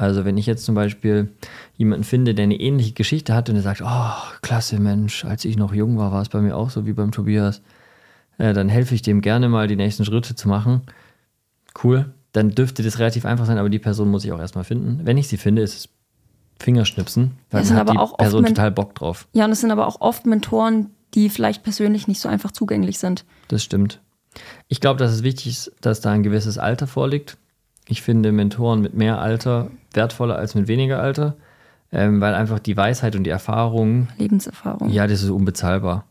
Also wenn ich jetzt zum Beispiel jemanden finde, der eine ähnliche Geschichte hat und der sagt, oh, klasse Mensch, als ich noch jung war, war es bei mir auch so wie beim Tobias, äh, dann helfe ich dem gerne mal die nächsten Schritte zu machen. Cool, dann dürfte das relativ einfach sein, aber die Person muss ich auch erstmal finden. Wenn ich sie finde, ist es Fingerschnipsen, weil dann hat die Person total Bock drauf. Ja, und es sind aber auch oft Mentoren, die vielleicht persönlich nicht so einfach zugänglich sind. Das stimmt. Ich glaube, dass es wichtig ist, dass da ein gewisses Alter vorliegt. Ich finde Mentoren mit mehr Alter wertvoller als mit weniger Alter, ähm, weil einfach die Weisheit und die Erfahrung. Lebenserfahrung. Ja, das ist unbezahlbar.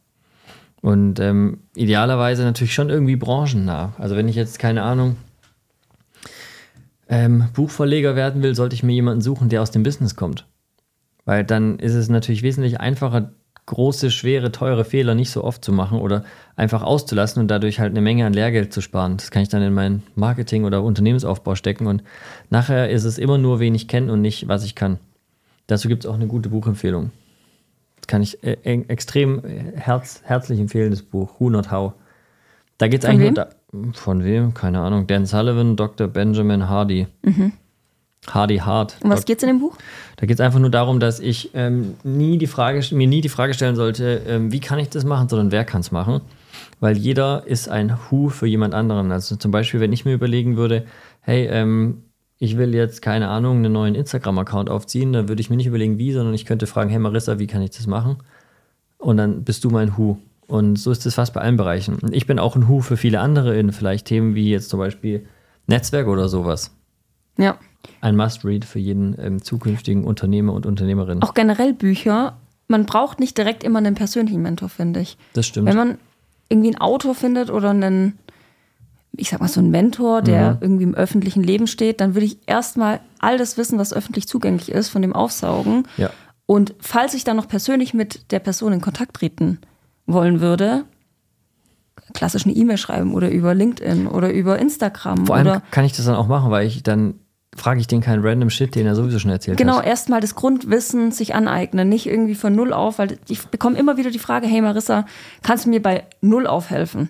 Und ähm, idealerweise natürlich schon irgendwie branchennah. Also wenn ich jetzt, keine Ahnung, ähm, Buchverleger werden will, sollte ich mir jemanden suchen, der aus dem Business kommt. Weil dann ist es natürlich wesentlich einfacher, große, schwere, teure Fehler nicht so oft zu machen oder einfach auszulassen und dadurch halt eine Menge an Lehrgeld zu sparen. Das kann ich dann in mein Marketing oder Unternehmensaufbau stecken und nachher ist es immer nur, wen ich kenne und nicht, was ich kann. Dazu gibt es auch eine gute Buchempfehlung. Das kann ich äh, extrem herz, herzlich empfehlen, das Buch Who Not How. Da geht es eigentlich wem? nur da, von wem? Keine Ahnung. Dan Sullivan, Dr. Benjamin Hardy. Mhm. Hardy Hart. Um was geht es in dem Buch? Da geht es einfach nur darum, dass ich ähm, nie die Frage, mir nie die Frage stellen sollte, ähm, wie kann ich das machen, sondern wer kann es machen. Weil jeder ist ein Who für jemand anderen. Also zum Beispiel, wenn ich mir überlegen würde, hey, ähm, ich will jetzt, keine Ahnung, einen neuen Instagram-Account aufziehen, dann würde ich mir nicht überlegen, wie, sondern ich könnte fragen, hey Marissa, wie kann ich das machen? Und dann bist du mein Who. Und so ist es fast bei allen Bereichen. Und ich bin auch ein Who für viele andere in vielleicht Themen wie jetzt zum Beispiel Netzwerk oder sowas. Ja. Ein Must-Read für jeden ähm, zukünftigen Unternehmer und Unternehmerin. Auch generell Bücher. Man braucht nicht direkt immer einen persönlichen Mentor, finde ich. Das stimmt. Wenn man irgendwie einen Autor findet oder einen, ich sag mal so einen Mentor, der mhm. irgendwie im öffentlichen Leben steht, dann würde ich erstmal all das Wissen, was öffentlich zugänglich ist, von dem aufsaugen. Ja. Und falls ich dann noch persönlich mit der Person in Kontakt treten wollen würde, klassisch eine E-Mail schreiben oder über LinkedIn oder über Instagram. Vor allem kann ich das dann auch machen, weil ich dann frage ich den keinen random Shit, den er sowieso schon erzählt genau, hat. Genau, erstmal das Grundwissen sich aneignen, nicht irgendwie von null auf, weil ich bekomme immer wieder die Frage, hey Marissa, kannst du mir bei null aufhelfen?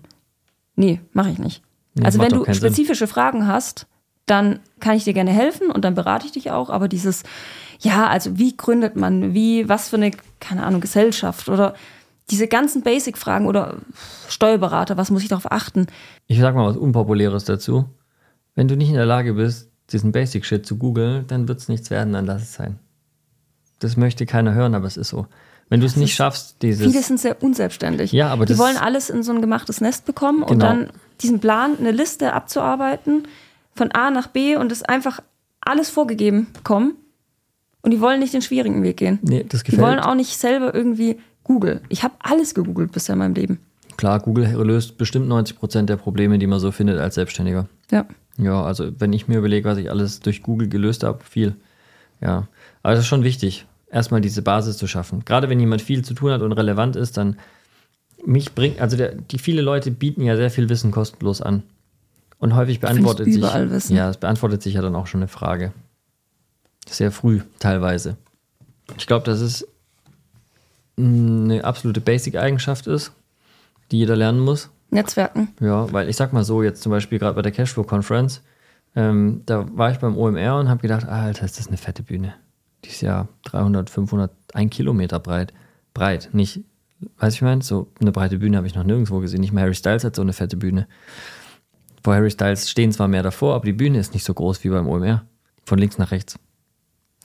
Nee, mache ich nicht. Nee, also wenn du spezifische Sinn. Fragen hast, dann kann ich dir gerne helfen und dann berate ich dich auch, aber dieses, ja, also wie gründet man, wie, was für eine, keine Ahnung, Gesellschaft oder diese ganzen Basic-Fragen oder Steuerberater, was muss ich darauf achten? Ich sag mal was Unpopuläres dazu. Wenn du nicht in der Lage bist, diesen Basic-Shit zu googeln, dann wird es nichts werden, dann lass es sein. Das möchte keiner hören, aber es ist so. Wenn du es nicht schaffst, dieses. Viele sind sehr unselbstständig. Ja, aber Die wollen alles in so ein gemachtes Nest bekommen genau. und dann diesen Plan, eine Liste abzuarbeiten, von A nach B und es einfach alles vorgegeben bekommen. Und die wollen nicht den schwierigen Weg gehen. Nee, das gefällt. Die wollen auch nicht selber irgendwie Google. Ich habe alles gegoogelt bisher in meinem Leben. Klar, Google löst bestimmt 90 Prozent der Probleme, die man so findet als Selbstständiger. Ja. Ja, also wenn ich mir überlege, was ich alles durch Google gelöst habe, viel. Ja. Aber es ist schon wichtig, erstmal diese Basis zu schaffen. Gerade wenn jemand viel zu tun hat und relevant ist, dann mich bringt, also der, die viele Leute bieten ja sehr viel Wissen kostenlos an. Und häufig beantwortet sich. Wissen. Ja, es beantwortet sich ja dann auch schon eine Frage. Sehr früh teilweise. Ich glaube, das ist eine absolute Basic-Eigenschaft ist, die jeder lernen muss. Netzwerken. Ja, weil ich sag mal so, jetzt zum Beispiel gerade bei der Cashflow Conference, ähm, da war ich beim OMR und habe gedacht, Alter, ist das eine fette Bühne. Die ist ja 300, 500, ein Kilometer breit. Breit, nicht, weiß ich mein, so eine breite Bühne habe ich noch nirgendwo gesehen. Nicht mal Harry Styles hat so eine fette Bühne. Vor Harry Styles stehen zwar mehr davor, aber die Bühne ist nicht so groß wie beim OMR. Von links nach rechts.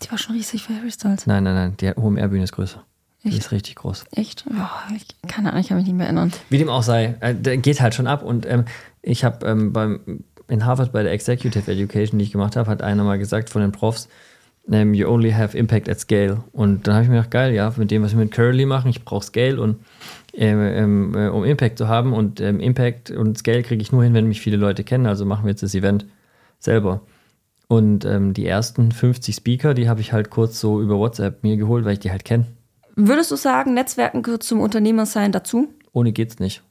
Die war schon riesig für Harry Styles. Nein, nein, nein, die OMR-Bühne ist größer. Echt? Die ist richtig groß. Echt? Oh, ich, keine Ahnung, ich kann mich nicht mehr erinnern. Wie dem auch sei, äh, der geht halt schon ab. Und ähm, ich habe ähm, beim in Harvard bei der Executive Education, die ich gemacht habe, hat einer mal gesagt von den Profs, ähm, you only have impact at scale. Und dann habe ich mir gedacht, geil, ja, mit dem, was wir mit Curly machen, ich brauche Scale und ähm, ähm, äh, um Impact zu haben. Und ähm, Impact und Scale kriege ich nur hin, wenn mich viele Leute kennen. Also machen wir jetzt das Event selber. Und ähm, die ersten 50 Speaker, die habe ich halt kurz so über WhatsApp mir geholt, weil ich die halt kenne. Würdest du sagen, Netzwerken gehört zum Unternehmersein dazu? Ohne geht's nicht.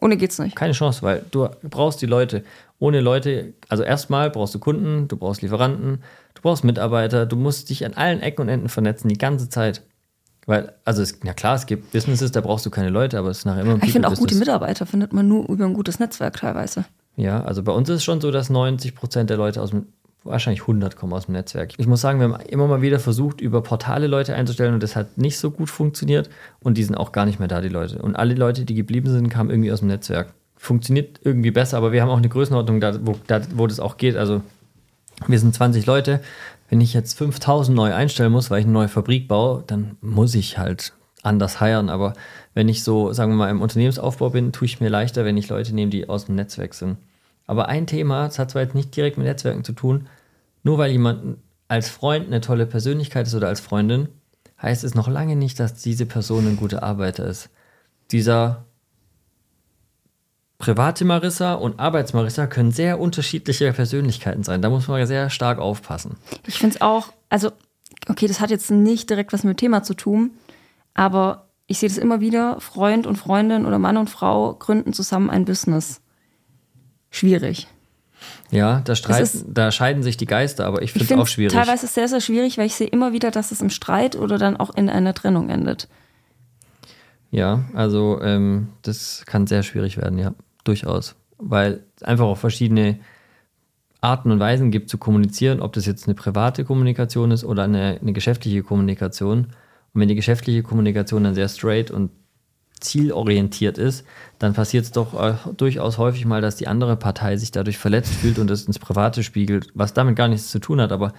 Ohne geht's nicht. Keine Chance, weil du brauchst die Leute. Ohne Leute, also erstmal brauchst du Kunden, du brauchst Lieferanten, du brauchst Mitarbeiter, du musst dich an allen Ecken und Enden vernetzen, die ganze Zeit. Weil, also, es, ja klar, es gibt Businesses, da brauchst du keine Leute, aber es ist nachher immer ein Ich finde auch gute Mitarbeiter findet man nur über ein gutes Netzwerk teilweise. Ja, also bei uns ist es schon so, dass 90 Prozent der Leute aus dem, wahrscheinlich 100 kommen aus dem Netzwerk. Ich muss sagen, wir haben immer mal wieder versucht, über Portale Leute einzustellen und das hat nicht so gut funktioniert und die sind auch gar nicht mehr da, die Leute. Und alle Leute, die geblieben sind, kamen irgendwie aus dem Netzwerk. Funktioniert irgendwie besser, aber wir haben auch eine Größenordnung, da, wo, da, wo das auch geht. Also wir sind 20 Leute. Wenn ich jetzt 5000 neu einstellen muss, weil ich eine neue Fabrik baue, dann muss ich halt anders heiern. Aber wenn ich so, sagen wir mal, im Unternehmensaufbau bin, tue ich mir leichter, wenn ich Leute nehme, die aus dem Netzwerk sind. Aber ein Thema, das hat zwar jetzt nicht direkt mit Netzwerken zu tun, nur weil jemand als Freund eine tolle Persönlichkeit ist oder als Freundin, heißt es noch lange nicht, dass diese Person ein guter Arbeiter ist. Dieser private Marissa und Arbeitsmarissa können sehr unterschiedliche Persönlichkeiten sein. Da muss man sehr stark aufpassen. Ich finde es auch, also, okay, das hat jetzt nicht direkt was mit dem Thema zu tun, aber ich sehe das immer wieder, Freund und Freundin oder Mann und Frau gründen zusammen ein Business. Schwierig. Ja, da, ist- streiten, da scheiden sich die Geister, aber ich finde es auch es schwierig. teilweise sehr, sehr schwierig, weil ich sehe immer wieder, dass es im Streit oder dann auch in einer Trennung endet. Ja, also ähm, das kann sehr schwierig werden, ja, durchaus. Weil es einfach auch verschiedene Arten und Weisen gibt zu kommunizieren, ob das jetzt eine private Kommunikation ist oder eine, eine geschäftliche Kommunikation. Und wenn die geschäftliche Kommunikation dann sehr straight und zielorientiert ist, dann passiert es doch äh, durchaus häufig mal, dass die andere Partei sich dadurch verletzt fühlt und das ins Private spiegelt, was damit gar nichts zu tun hat. Aber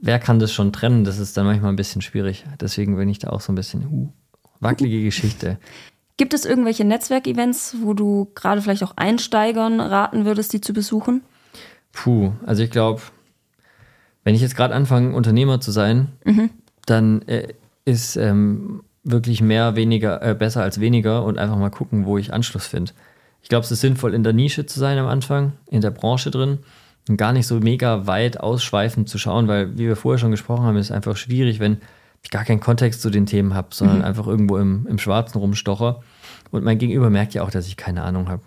wer kann das schon trennen? Das ist dann manchmal ein bisschen schwierig. Deswegen bin ich da auch so ein bisschen, uh, wackelige Geschichte. Gibt es irgendwelche Netzwerkevents, wo du gerade vielleicht auch Einsteigern raten würdest, die zu besuchen? Puh, also ich glaube, wenn ich jetzt gerade anfange, Unternehmer zu sein, dann äh, ist ähm, wirklich mehr weniger äh, besser als weniger und einfach mal gucken, wo ich Anschluss finde. Ich glaube, es ist sinnvoll, in der Nische zu sein am Anfang, in der Branche drin und gar nicht so mega weit ausschweifend zu schauen, weil, wie wir vorher schon gesprochen haben, ist es einfach schwierig, wenn ich gar keinen Kontext zu den Themen habe, sondern einfach irgendwo im, im Schwarzen rumstocher. Und mein Gegenüber merkt ja auch, dass ich keine Ahnung habe.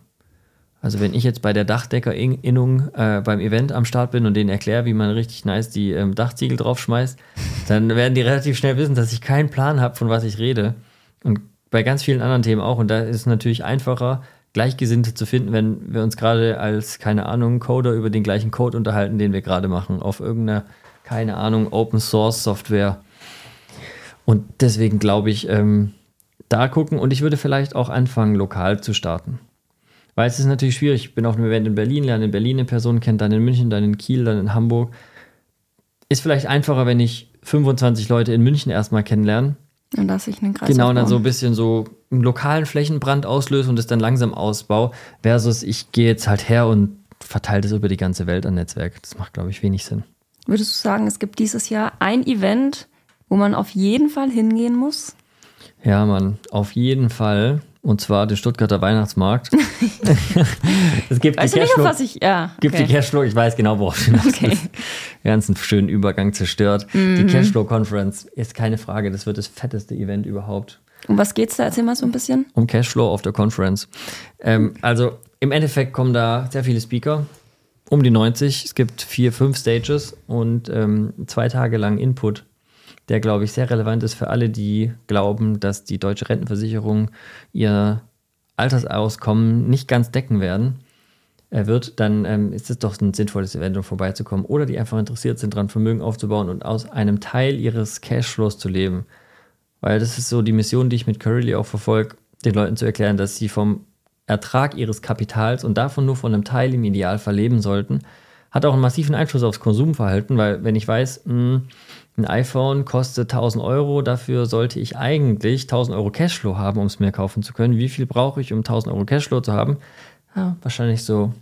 Also wenn ich jetzt bei der Dachdeckerinnung äh, beim Event am Start bin und denen erkläre, wie man richtig nice die ähm, Dachziegel draufschmeißt, dann werden die relativ schnell wissen, dass ich keinen Plan habe, von was ich rede. Und bei ganz vielen anderen Themen auch. Und da ist es natürlich einfacher, Gleichgesinnte zu finden, wenn wir uns gerade als, keine Ahnung, Coder über den gleichen Code unterhalten, den wir gerade machen, auf irgendeiner, keine Ahnung, Open Source Software. Und deswegen glaube ich, ähm, da gucken und ich würde vielleicht auch anfangen, lokal zu starten. Weil es ist natürlich schwierig. Ich bin auf einem Event in Berlin, lerne in Berlin eine Person kennen, dann in München, dann in Kiel, dann in Hamburg. Ist vielleicht einfacher, wenn ich 25 Leute in München erstmal kennenlerne. Dann lasse ich einen Kreis Genau, und dann so ein bisschen so einen lokalen Flächenbrand auslöse und es dann langsam ausbaue, versus ich gehe jetzt halt her und verteile das über die ganze Welt an Netzwerk. Das macht, glaube ich, wenig Sinn. Würdest du sagen, es gibt dieses Jahr ein Event, wo man auf jeden Fall hingehen muss? Ja, Mann, auf jeden Fall. Und zwar den Stuttgarter Weihnachtsmarkt. es gibt Weißt die du nicht, was ich. Ja. Gibt okay. die Cashflow, ich weiß genau, worauf du Okay. Ganzen schönen Übergang zerstört. Die Cashflow Conference ist keine Frage, das wird das fetteste Event überhaupt. Um was geht's da? Erzähl mal so ein bisschen. Um Cashflow auf der Conference. Ähm, also im Endeffekt kommen da sehr viele Speaker, um die 90. Es gibt vier, fünf Stages und ähm, zwei Tage lang Input, der, glaube ich, sehr relevant ist für alle, die glauben, dass die deutsche Rentenversicherung ihr Altersauskommen nicht ganz decken werden wird, dann ähm, ist es doch ein sinnvolles Event, um vorbeizukommen. Oder die einfach interessiert sind, daran Vermögen aufzubauen und aus einem Teil ihres Cashflows zu leben. Weil das ist so die Mission, die ich mit Currently auch verfolge, den Leuten zu erklären, dass sie vom Ertrag ihres Kapitals und davon nur von einem Teil im Idealfall leben sollten. Hat auch einen massiven Einfluss aufs Konsumverhalten, weil wenn ich weiß, mh, ein iPhone kostet 1000 Euro, dafür sollte ich eigentlich 1000 Euro Cashflow haben, um es mir kaufen zu können. Wie viel brauche ich, um 1000 Euro Cashflow zu haben? Ja, wahrscheinlich so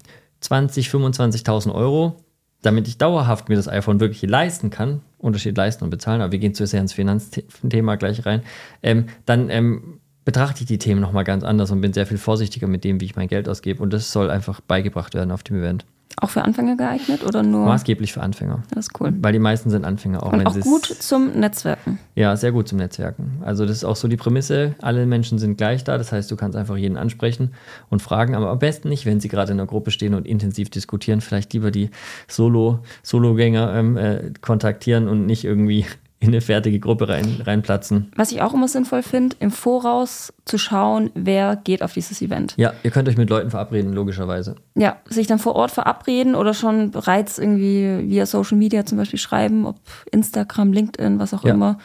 20, 25.000 Euro, damit ich dauerhaft mir das iPhone wirklich leisten kann, Unterschied leisten und bezahlen, aber wir gehen zu sehr ins Finanzthema gleich rein, ähm, dann ähm, betrachte ich die Themen nochmal ganz anders und bin sehr viel vorsichtiger mit dem, wie ich mein Geld ausgebe. Und das soll einfach beigebracht werden auf dem Event. Auch für Anfänger geeignet oder nur? Maßgeblich für Anfänger. Das ist cool. Weil die meisten sind Anfänger. Auch Und auch gut zum Netzwerken. Ja, sehr gut zum Netzwerken. Also das ist auch so die Prämisse, alle Menschen sind gleich da. Das heißt, du kannst einfach jeden ansprechen und fragen, aber am besten nicht, wenn sie gerade in einer Gruppe stehen und intensiv diskutieren. Vielleicht lieber die Solo, Sologänger ähm, äh, kontaktieren und nicht irgendwie in eine fertige Gruppe rein, reinplatzen. Was ich auch immer sinnvoll finde, im Voraus zu schauen, wer geht auf dieses Event. Ja, ihr könnt euch mit Leuten verabreden, logischerweise. Ja, sich dann vor Ort verabreden oder schon bereits irgendwie via Social Media zum Beispiel schreiben, ob Instagram, LinkedIn, was auch ja. immer,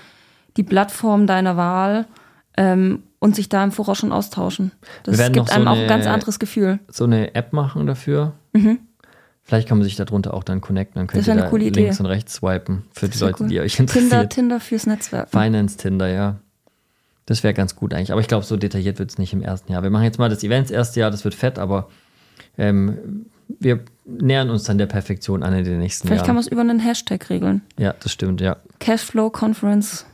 die Plattform deiner Wahl ähm, und sich da im Voraus schon austauschen. Das gibt einem so auch ein ganz anderes Gefühl. So eine App machen dafür. Mhm Vielleicht kann man sich darunter auch dann connecten. Dann könnt ihr da links Idee. und rechts swipen für die Leute, cool. die euch interessieren. Tinder, Tinder fürs Netzwerk. Finance Tinder, ja. Das wäre ganz gut eigentlich. Aber ich glaube, so detailliert wird es nicht im ersten Jahr. Wir machen jetzt mal das Event das erste Jahr, das wird fett, aber ähm, wir nähern uns dann der Perfektion an in den nächsten Vielleicht Jahren. kann man es über einen Hashtag regeln. Ja, das stimmt, ja. Cashflow Conference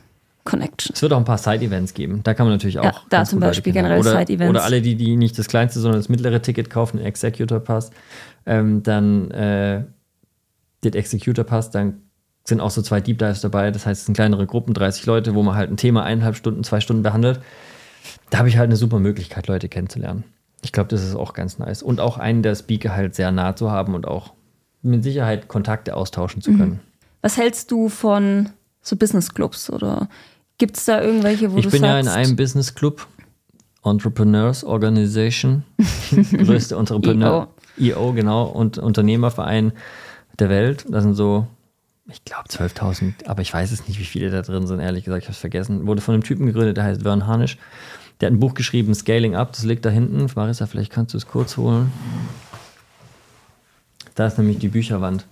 Connection. Es wird auch ein paar Side-Events geben. Da kann man natürlich auch. Ja, da zum Beispiel generell Side-Events. Oder alle, die, die nicht das kleinste, sondern das mittlere Ticket kaufen, den Executor Pass, ähm, dann äh, den Executor Pass, dann sind auch so zwei Deep Dives dabei. Das heißt, es sind kleinere Gruppen, 30 Leute, wo man halt ein Thema eineinhalb Stunden, zwei Stunden behandelt. Da habe ich halt eine super Möglichkeit, Leute kennenzulernen. Ich glaube, das ist auch ganz nice. Und auch einen der Speaker halt sehr nah zu haben und auch mit Sicherheit Kontakte austauschen zu können. Mhm. Was hältst du von so Business Clubs oder gibt es da irgendwelche, wo ich du Ich bin ja in einem Business Club, Entrepreneurs Organization, größte Entrepreneur, EO, genau, und Unternehmerverein der Welt. Das sind so, ich glaube 12.000, aber ich weiß es nicht, wie viele da drin sind, ehrlich gesagt, ich habe es vergessen. Wurde von einem Typen gegründet, der heißt Vern Harnisch. Der hat ein Buch geschrieben, Scaling Up, das liegt da hinten. Marissa, vielleicht kannst du es kurz holen. Da ist nämlich die Bücherwand.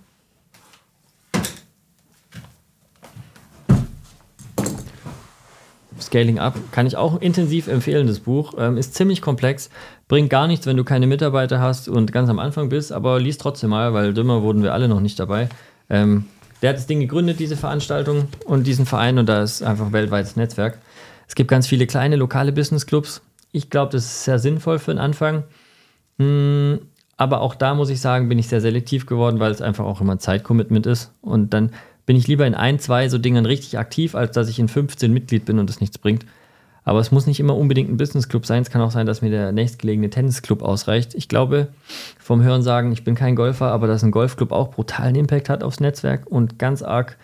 Scaling Up kann ich auch intensiv empfehlen, das Buch. Ähm, ist ziemlich komplex, bringt gar nichts, wenn du keine Mitarbeiter hast und ganz am Anfang bist, aber liest trotzdem mal, weil dümmer wurden wir alle noch nicht dabei. Ähm, der hat das Ding gegründet, diese Veranstaltung und diesen Verein und da ist einfach ein weltweites Netzwerk. Es gibt ganz viele kleine lokale Business Clubs. Ich glaube, das ist sehr sinnvoll für den Anfang. Hm, aber auch da muss ich sagen, bin ich sehr selektiv geworden, weil es einfach auch immer Zeitcommitment ist. Und dann bin ich lieber in ein, zwei so Dingen richtig aktiv, als dass ich in 15 Mitglied bin und das nichts bringt. Aber es muss nicht immer unbedingt ein Businessclub sein. Es kann auch sein, dass mir der nächstgelegene Tennisclub ausreicht. Ich glaube, vom Hören sagen, ich bin kein Golfer, aber dass ein Golfclub auch brutalen Impact hat aufs Netzwerk und ganz arg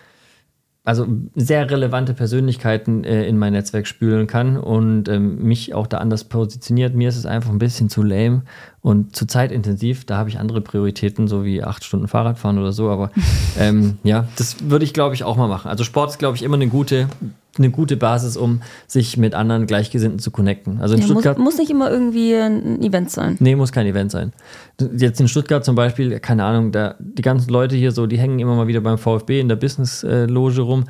also sehr relevante Persönlichkeiten äh, in mein Netzwerk spülen kann und ähm, mich auch da anders positioniert. Mir ist es einfach ein bisschen zu lame und zu zeitintensiv. Da habe ich andere Prioritäten, so wie acht Stunden Fahrradfahren oder so. Aber ähm, ja, das würde ich, glaube ich, auch mal machen. Also Sport ist, glaube ich, immer eine gute eine gute Basis, um sich mit anderen Gleichgesinnten zu connecten. Also in ja, Stuttgart. Muss, muss, nicht immer irgendwie ein Event sein. Nee, muss kein Event sein. Jetzt in Stuttgart zum Beispiel, keine Ahnung, da, die ganzen Leute hier so, die hängen immer mal wieder beim VfB in der Business-Loge rum.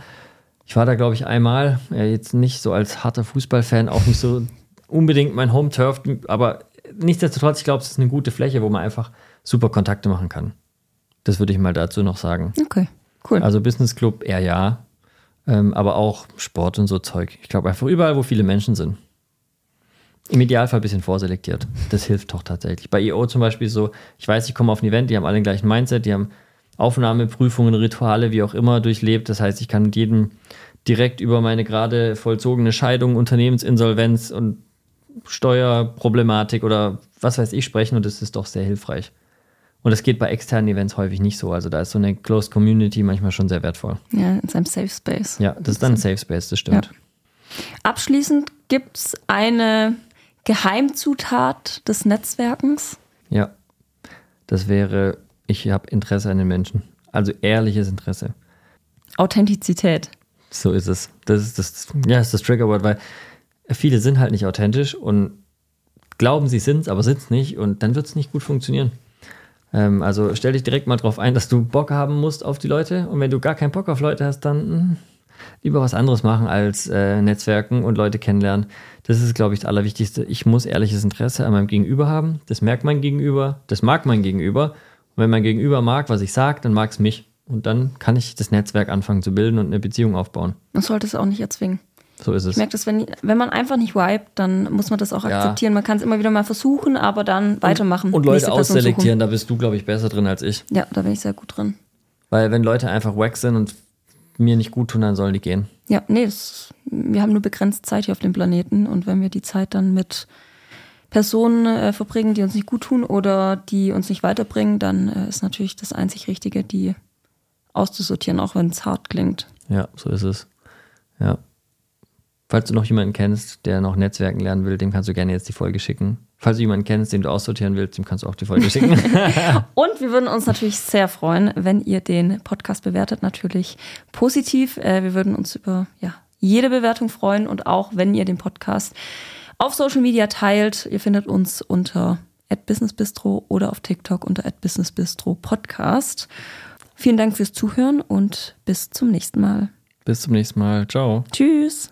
Ich war da, glaube ich, einmal, ja, jetzt nicht so als harter Fußballfan, auch nicht so unbedingt mein Home-Turf, aber nichtsdestotrotz, ich glaube, es ist eine gute Fläche, wo man einfach super Kontakte machen kann. Das würde ich mal dazu noch sagen. Okay, cool. Also Business Club eher ja, ähm, aber auch Sport und so Zeug. Ich glaube einfach überall, wo viele Menschen sind. Im Idealfall ein bisschen vorselektiert. Das hilft doch tatsächlich. Bei EO zum Beispiel so, ich weiß, ich komme auf ein Event, die haben alle den gleichen Mindset, die haben Aufnahmeprüfungen, Rituale, wie auch immer durchlebt. Das heißt, ich kann mit jedem direkt über meine gerade vollzogene Scheidung, Unternehmensinsolvenz und Steuerproblematik oder was weiß ich sprechen und das ist doch sehr hilfreich. Und das geht bei externen Events häufig nicht so. Also da ist so eine Closed Community manchmal schon sehr wertvoll. Ja, in seinem Safe Space. Ja, das ist dann ein Safe Space, das stimmt. Ja. Abschließend gibt es eine Geheimzutat des Netzwerkens. Ja, das wäre, ich habe Interesse an den Menschen. Also ehrliches Interesse. Authentizität. So ist es. Das ist das, ja, ist das Triggerwort, weil viele sind halt nicht authentisch und glauben, sie sind es, aber sind es nicht und dann wird es nicht gut funktionieren. Ähm, also stell dich direkt mal drauf ein, dass du Bock haben musst auf die Leute. Und wenn du gar keinen Bock auf Leute hast, dann mh, hm, lieber was anderes machen als äh, Netzwerken und Leute kennenlernen. Das ist, glaube ich, das Allerwichtigste. Ich muss ehrliches Interesse an meinem Gegenüber haben. Das merkt mein Gegenüber, das mag mein Gegenüber. Und wenn mein Gegenüber mag, was ich sage, dann mag es mich. Und dann kann ich das Netzwerk anfangen zu bilden und eine Beziehung aufbauen. Man sollte es auch nicht erzwingen. So ist es. Ich merke das, wenn, wenn man einfach nicht vibet, dann muss man das auch Ja. akzeptieren. Man kann es immer wieder mal versuchen, aber dann weitermachen. Und Leute Nächste Person ausselektieren, da bist du, glaube ich, besser drin als ich. Ja, da bin ich sehr gut drin. Weil wenn Leute einfach wack sind und mir nicht gut tun, dann sollen die gehen. Ja, nee, es, wir haben nur begrenzt Zeit hier auf dem Planeten und wenn wir die Zeit dann mit Personen äh, verbringen, die uns nicht gut tun oder die uns nicht weiterbringen, dann äh, ist natürlich das einzig Richtige, die auszusortieren, auch wenn es hart klingt. Ja, so ist es. Ja. Falls du noch jemanden kennst, der noch Netzwerken lernen will, dem kannst du gerne jetzt die Folge schicken. Falls du jemanden kennst, den du aussortieren willst, dem kannst du auch die Folge schicken. Und wir würden uns natürlich sehr freuen, wenn ihr den Podcast bewertet, natürlich positiv. Äh, wir würden uns über ja, jede Bewertung freuen und auch, wenn ihr den Podcast auf Social Media teilt. Ihr findet uns unter @businessbistro oder auf TikTok unter @businessbistro Podcast. Vielen Dank fürs Zuhören und bis zum nächsten Mal. Bis zum nächsten Mal. Ciao. Tschüss.